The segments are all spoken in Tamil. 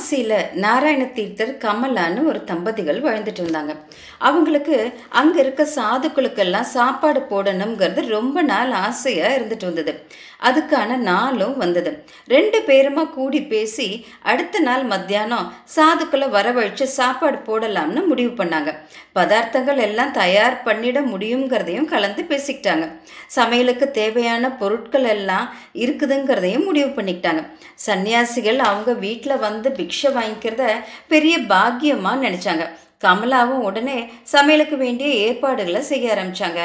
காசியில் நாராயண தீர்த்தர் கமலான்னு ஒரு தம்பதிகள் வாழ்ந்துட்டு இருந்தாங்க. அவங்களுக்கு அங்கே இருக்க சாதுக்களுக்கெல்லாம் சாப்பாடு போடணுங்கிறது ரொம்ப நாள் ஆசையாக இருந்துட்டு வந்தது. அதுக்கான நாளும் வந்தது. ரெண்டு பேருமா கூடி பேசி அடுத்த நாள் மத்தியானம் சாதுக்களை வரவழைச்சு சாப்பாடு போடலாம்னு முடிவு பண்ணாங்க. பதார்த்தங்கள் எல்லாம் தயார் பண்ணிட முடியுங்கிறதையும் கலந்து பேசிக்கிட்டாங்க. சமையலுக்கு தேவையான பொருட்கள் எல்லாம் இருக்குதுங்கிறதையும் முடிவு பண்ணிக்கிட்டாங்க. சன்னியாசிகள் அவங்க வீட்டில் வந்து பிக்ஷை வாங்கிக்கிறத பெரிய பாக்கியமாக நினச்சாங்க. கமலாவும் உடனே சமையலுக்கு வேண்டிய ஏற்பாடுகளை செய்ய ஆரம்பிச்சாங்க.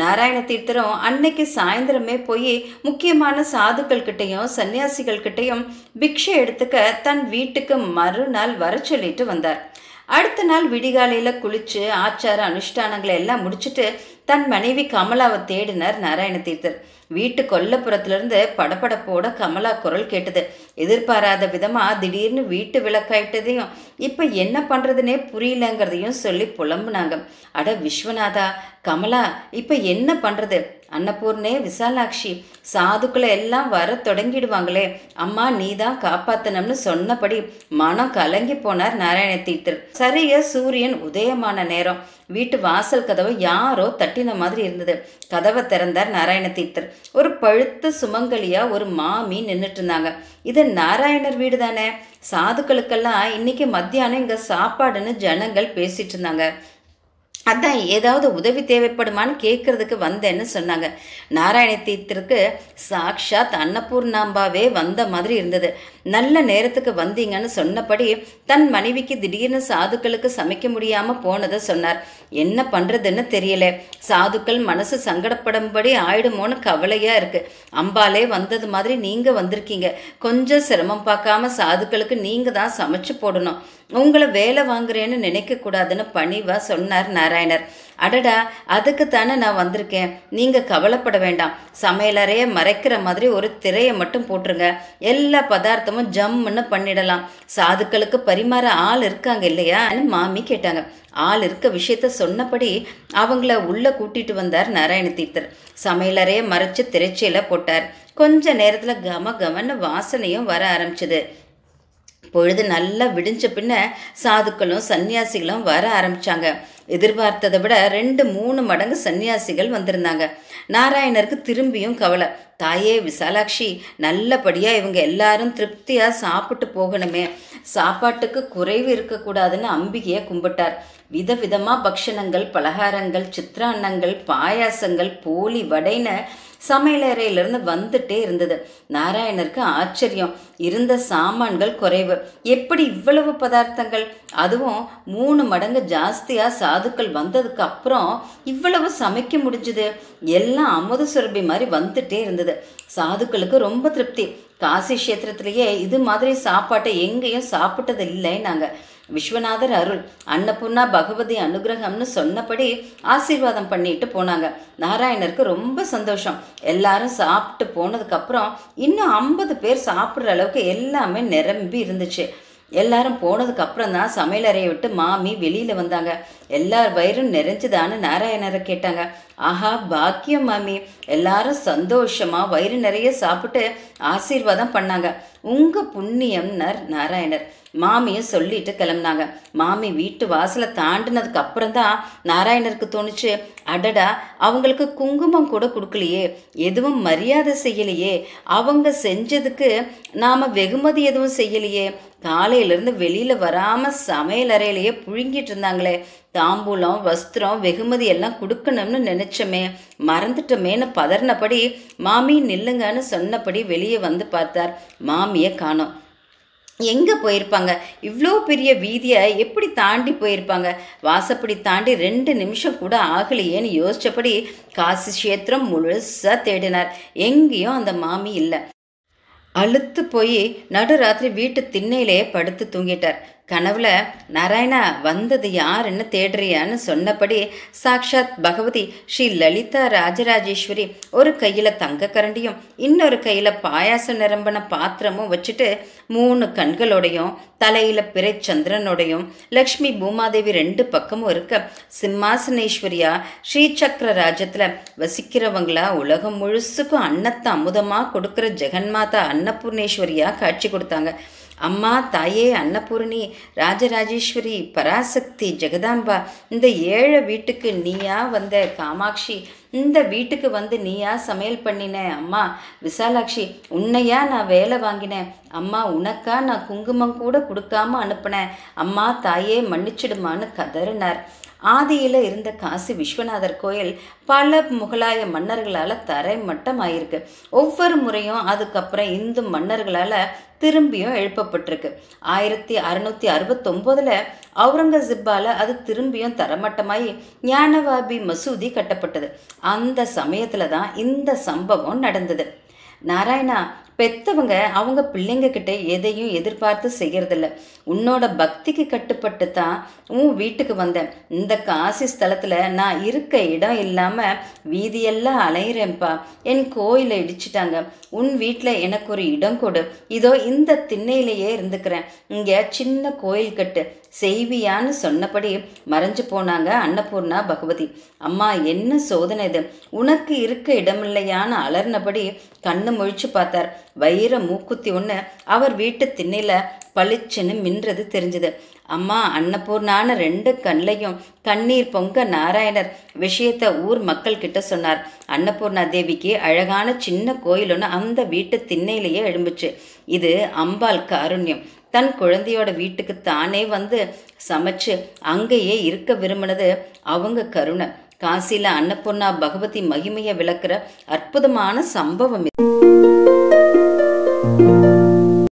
நாராயண தீர்த்தரும் அன்னைக்கு சாயந்தரமே போய் முக்கியமான சாதுக்கள்கிட்டையும் சன்னியாசிகள்கிட்டையும் பிக்ஷை எடுத்துக்க தன் வீட்டுக்கு மறுநாள் வர சொல்லிட்டு வந்தார். அடுத்த நாள் விடிகாலையில் குளித்து ஆச்சார அனுஷ்டானங்களை எல்லாம் முடிச்சுட்டு தன் மனைவி கமலாவை தேடினார் நாராயண தீர்த்தர். வீட்டு கொல்லப்புறத்திலிருந்து படப்படப்போட கமலா குரல் கேட்டது. எதிர்பாராத விதமாக திடீர்னு வீட்டு விளக்காயிட்டதையும் இப்போ என்ன பண்ணுறதுனே புரியலங்கிறதையும் சொல்லி புலம்புனாங்க. அட விஸ்வநாதா கமலா இப்போ என்ன பண்ணுறது அன்னபூர்ணே விசாலாட்சி சாதுக்களை எல்லாம் வர தொடங்கிடுவாங்களே. அம்மா நீ தான் காப்பாத்தணும்னு சொன்னபடி மனம் கலங்கி போனார் நாராயண தீர்த்தர். சரியா சூரியன் உதயமான நேரம். வீட்டு வாசல் கதவை யாரோ தட்டின மாதிரி இருந்தது. கதவை திறந்தார் நாராயண தீர்த்தர். ஒரு பழுத்த சுமங்கலியா ஒரு மாமி நின்றுட்டு இருந்தாங்க. இது நாராயணர் வீடு தானே? சாதுக்களுக்கெல்லாம் இன்னைக்கு மத்தியானம் இங்கே சாப்பாடுன்னு ஜனங்கள் பேசிட்டு இருந்தாங்க. அதான் ஏதாவது உதவி தேவைப்படுமான்னு கேட்கறதுக்கு வந்தேன்னு சொன்னாங்க. நாராயண தீர்த்திற்கு சாக்ஷாத் அன்னபூர்ணாம்பாவே வந்த மாதிரி இருந்தது. நல்ல நேரத்துக்கு வந்தீங்கன்னு சொன்னபடி தன் மனைவிக்கு திடீர்னு சாதுக்களுக்கு சமைக்க முடியாம போனதை சொன்னார். என்ன பண்றதுன்னு தெரியல. சாதுக்கள் மனசு சங்கடப்படும்படி ஆயிடுமோன்னு கவலையா இருக்கு. அம்பாலே வந்தது மாதிரி நீங்க வந்திருக்கீங்க. கொஞ்சம் சிரமம் பார்க்காம சாதுக்களுக்கு நீங்க தான் சமைச்சு போடணும். உங்களை வேலை வாங்குறேன்னு நினைக்கக்கூடாதுன்னு பணிவாக பணிவா சொன்னார் நாராயணர். அடடா அதுக்கு தானே நான் வந்திருக்கேன். நீங்கள் கவலைப்பட வேண்டாம். சமையலறையை மறைக்கிற மாதிரி ஒரு திரையை மட்டும் போட்டுருங்க. எல்லா பதார்த்தமும் ஜம்முன்னு பண்ணிடலாம். சாதுக்களுக்கு பரிமாற ஆள் இருக்காங்க இல்லையான்னு மாமி கேட்டாங்க. ஆள் இருக்க விஷயத்த சொன்னபடி அவங்கள உள்ளே கூட்டிட்டு வந்தார் நாராயண தீர்த்தர். சமையலறையை மறைச்சு திரைச்சியில் போட்டார். கொஞ்ச நேரத்தில் கம கமன்னு வாசனையும் வர ஆரம்பிச்சது. பொழுது நல்லா விடிஞ்ச பின்ன சாதுக்களும் சன்னியாசிகளும் வர ஆரம்பிச்சாங்க. எதிர்பார்த்ததை விட ரெண்டு மூணு மடங்கு சன்னியாசிகள் வந்திருந்தாங்க. நாராயணருக்கு திரும்பியும் கவலை. தாயே விசாலாட்சி நல்லபடியாக இவங்க எல்லாரும் திருப்தியாக சாப்பிட்டு போகணுமே. சாப்பாட்டுக்கு குறைவு இருக்கக்கூடாதுன்னு அம்பிகையை கும்பிட்டார். விதவிதமாக பக்ஷணங்கள் பலகாரங்கள் சித்திராண்ணங்கள் பாயாசங்கள் போலி வடைன்னு சமையலறையிலிருந்து வந்துட்டே இருந்தது. நாராயணருக்கு ஆச்சரியம். இருந்த சாமான்கள் குறைவு. எப்படி இவ்வளவு பதார்த்தங்கள்? அதுவும் மூணு மடங்கு ஜாஸ்தியாக சாதுக்கள் வந்ததுக்கு அப்புறம் இவ்வளவு சமைக்க முடிஞ்சுது? எல்லாம் அமுத சுரபி மாதிரி வந்துட்டே இருந்தது. சாதுக்களுக்கு ரொம்ப திருப்தி. காசி கஷேத்திரத்திலேயே இது மாதிரி சாப்பாட்டை எங்கேயும் சாப்பிட்டது இல்லைன்னாங்க விஸ்வநாதர் அருள். அன்னபூர்ணா பகவதி அனுகிரகம்னு சொன்னபடி ஆசீர்வாதம் பண்ணிட்டு போனாங்க. நாராயணருக்கு ரொம்ப சந்தோஷம். எல்லாரும் சாப்பிட்டு போனதுக்கப்புறம் இன்னும் ஐம்பது பேர் சாப்பிட்ற அளவுக்கு எல்லாமே நிரம்பி இருந்துச்சு. எல்லாரும் போனதுக்கு அப்புறம் தான் சமையலறையை விட்டு மாமி வெளியில் வந்தாங்க. எல்லார் வயிறும் நிறைஞ்சுதான்னு நாராயணரை கேட்டாங்க. ஆஹா பாக்கியம் மாமி. எல்லாரும் சந்தோஷமா வயிறு நிறைய சாப்பிட்டு ஆசீர்வாதம் பண்ணாங்க. உங்க புண்ணியம்னர் நாராயணர். மாமியை சொல்லிட்டு கிளம்புனாங்க. மாமி வீட்டு வாசலை தாண்டினதுக்கு அப்புறம் தான் நாராயணருக்கு தோணுச்சு அடடா அவங்களுக்கு குங்குமம் கூட கொடுக்கலையே எதுவும் மரியாதை செய்யலையே அவங்க செஞ்சதுக்கு நாம் வெகுமதி எதுவும் செய்யலையே காலையிலேருந்து வெளியில் வராமல் சமையல் அறையிலேயே புழுங்கிட்டு இருந்தாங்களே தாம்பூலம் வஸ்திரம் வெகுமதி எல்லாம் கொடுக்கணும்னு நினச்சோமே மறந்துட்டோமேன்னு பதறினபடி மாமி நில்லுங்கன்னு சொன்னபடி வெளியே வந்து பார்த்தார். மாமியை காணோம். எங்கே போயிருப்பாங்க? இவ்வளோ பெரிய வீதியை எப்படி தாண்டி போயிருப்பாங்க? வாசப்படி தாண்டி ரெண்டு நிமிஷம் கூட ஆகலையேன்னு யோசித்தபடி காசி கஷேத்திரம் முழுசாக தேடினார். எங்கேயும் அந்த மாமி இல்லை. அழுத்து போய் நடுராத்திரி வீட்டு திண்ணையிலேயே படுத்து தூங்கிட்டார். கனவுல நாராயணா வந்தது யாருன்னு தேடுறியான்னு சொன்னபடி சாக்ஷாத் பகவதி ஸ்ரீ லலிதா ராஜராஜேஸ்வரி ஒரு கையில் தங்க கரண்டியும் இன்னொரு கையில் பாயாசம் நிரம்பின பாத்திரமும் வச்சுட்டு மூணு கண்களோடையும் தலையில் பிறை சந்திரனோடையும் லக்ஷ்மி பூமாதேவி ரெண்டு பக்கமும் இருக்க சிம்மாசனேஸ்வரியா ஸ்ரீசக்கர ராஜத்தில் வசிக்கிறவங்களா உலகம் முழுசுக்கும் அன்னத்தை அமுதமாக கொடுக்குற ஜெகன்மாதா அன்னபூர்ணேஸ்வரியா காட்சி கொடுத்தாங்க. அம்மா தாயே அன்னபூரணி ராஜராஜேஸ்வரி பராசக்தி ஜெகதாம்பா இந்த ஏழை வீட்டுக்கு நீயா வந்த காமாட்சி இந்த வீட்டுக்கு வந்து நீயா சமையல் பண்ணின அம்மா விசாலாட்சி உன்னையா நான் வேலை வாங்கினேன். அம்மா உனக்கா நான் குங்குமம் கூட கொடுக்காம அனுப்புனேன். அம்மா தாயே மன்னிச்சிடுமான்னு கதறினார். ஆதியில் இருந்த காசி விஸ்வநாதர் கோயில் பல முகலாய மன்னர்களால் தரை தரைமட்டமாயிருக்கு. ஒவ்வொரு முறையும் அதுக்கப்புறம் இந்து மன்னர்களால் திரும்பியும் எழுப்பப்பட்டிருக்கு. ஆயிரத்தி அறுநூத்தி அறுபத்தொம்போதில் அவுரங்கசீப்பால் அது திரும்பியும் தரமட்டமாகி ஞானவாபி மசூதி கட்டப்பட்டது. அந்த சமயத்தில் தான் இந்த சம்பவம் நடந்தது. நாராயணா பெத்தவங்க அவங்க பிள்ளைங்க கிட்ட எதையும் எதிர்பார்த்து செய்யறதில்ல. உன்னோட பக்திக்கு கட்டுப்பட்டு தான் உன் வீட்டுக்கு வந்தேன். இந்த காசி ஸ்தலத்தில் நான் இருக்க இடம் இல்லாமல் வீதியெல்லாம் அலையிறேன்ப்பா. என் கோயிலை இடிச்சிட்டாங்க. உன் வீட்டில் எனக்கு ஒரு இடம் கொடு. இதோ இந்த திண்ணையிலேயே இருந்துக்கிறேன். இங்கே சின்ன கோயில் கட்டு. செய்வியான்னு சொன்னபடி மறைஞ்சு போனாங்க அன்னபூர்ணா பகவதி. அம்மா என்ன சோதனை இது? உனக்கு இருக்க இடமில்லையான்னு அலர்னபடி கண்ணு முழிச்சு பார்த்தார். வைர மூக்குத்தி ஒன்று அவர் வீட்டு திண்ணையில் பளிச்சுன்னு மின்றது தெரிஞ்சுது. அம்மா அன்னபூர்ணான ரெண்டு கண்ணையும் கண்ணீர் பொங்க நாராயணர் விஷயத்த ஊர் மக்கள் கிட்ட சொன்னார். அன்னபூர்ணா தேவிக்கு அழகான சின்ன கோயில் ஒன்று அந்த வீட்டு திண்ணையிலேயே எழும்புச்சு. இது அம்பாள் காருண்யம். தன் குழந்தையோட வீட்டுக்கு தானே வந்து சமைச்சு அங்கேயே இருக்க விரும்பினது அவங்க கருணை. காசியில் அன்னபூர்ணா பகவதி மகிமையை விளக்குற அற்புதமான சம்பவம் இது.